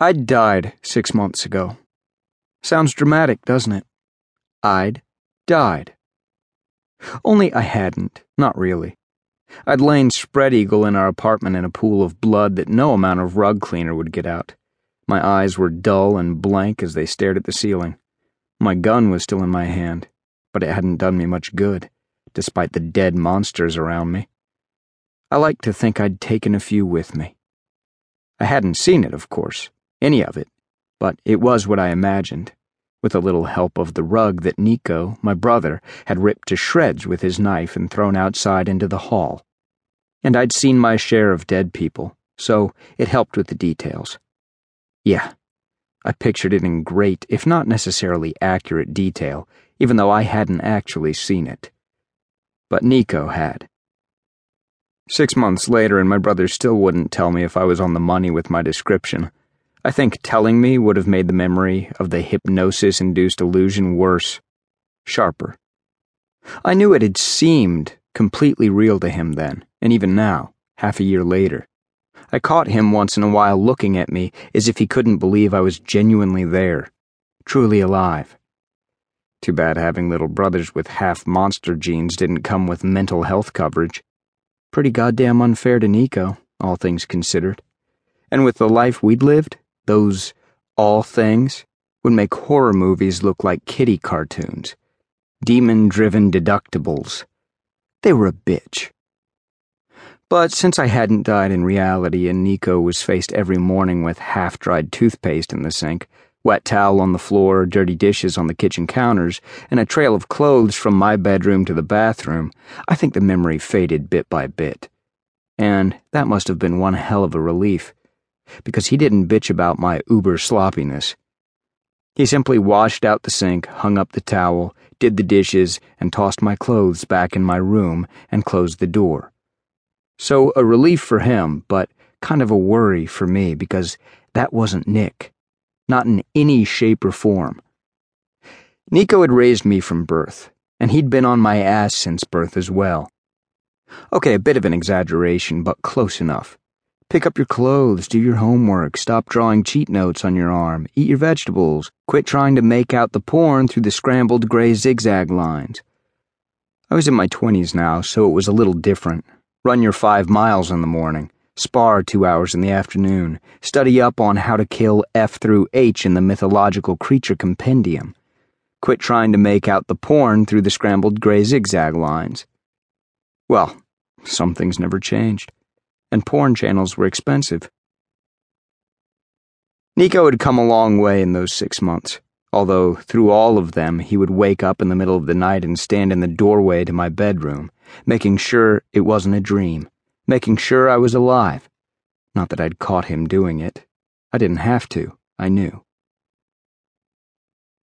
I'd died six months ago. Sounds dramatic, doesn't it? I'd died. Only I hadn't, not really. I'd lain spread eagle in our apartment in a pool of blood that no amount of rug cleaner would get out. My eyes were dull and blank as they stared at the ceiling. My gun was still in my hand, but it hadn't done me much good, despite the dead monsters around me. I like to think I'd taken a few with me. I hadn't seen it, of course any of it, but it was what I imagined, with a little help of the rug that Niko, my brother, had ripped to shreds with his knife and thrown outside into the hall. And I'd seen my share of dead people, so it helped with the details. Yeah, I pictured it in great, if not necessarily accurate detail, even though I hadn't actually seen it. But Niko had. Six months later, and my brother still wouldn't tell me if I was on the money with my description. I think telling me would have made the memory of the hypnosis induced illusion worse, sharper. I knew it had seemed completely real to him then, and even now, half a year later. I caught him once in a while looking at me as if he couldn't believe I was genuinely there, truly alive. Too bad having little brothers with half monster genes didn't come with mental health coverage. Pretty goddamn unfair to Niko, all things considered. And with the life we'd lived, those all things would make horror movies look like kiddie cartoons. Demon driven deductibles. They were a bitch. But since I hadn't died in reality and Niko was faced every morning with half dried toothpaste in the sink, wet towel on the floor, dirty dishes on the kitchen counters, and a trail of clothes from my bedroom to the bathroom, I think the memory faded bit by bit. And that must have been one hell of a relief because he didn't bitch about my uber sloppiness. He simply washed out the sink, hung up the towel, did the dishes, and tossed my clothes back in my room and closed the door. So, a relief for him, but kind of a worry for me because that wasn't Nik. Not in any shape or form. Niko had raised me from birth, and he'd been on my ass since birth as well. Okay, a bit of an exaggeration, but close enough. Pick up your clothes, do your homework, stop drawing cheat notes on your arm, eat your vegetables, quit trying to make out the porn through the scrambled gray zigzag lines. I was in my 20s now, so it was a little different. Run your five miles in the morning, spar two hours in the afternoon, study up on how to kill F through H in the mythological creature compendium. Quit trying to make out the porn through the scrambled gray zigzag lines. Well, some things never changed and porn channels were expensive. Niko had come a long way in those six months, although through all of them he would wake up in the middle of the night and stand in the doorway to my bedroom, making sure it wasn't a dream, making sure I was alive. Not that I'd caught him doing it. I didn't have to, I knew.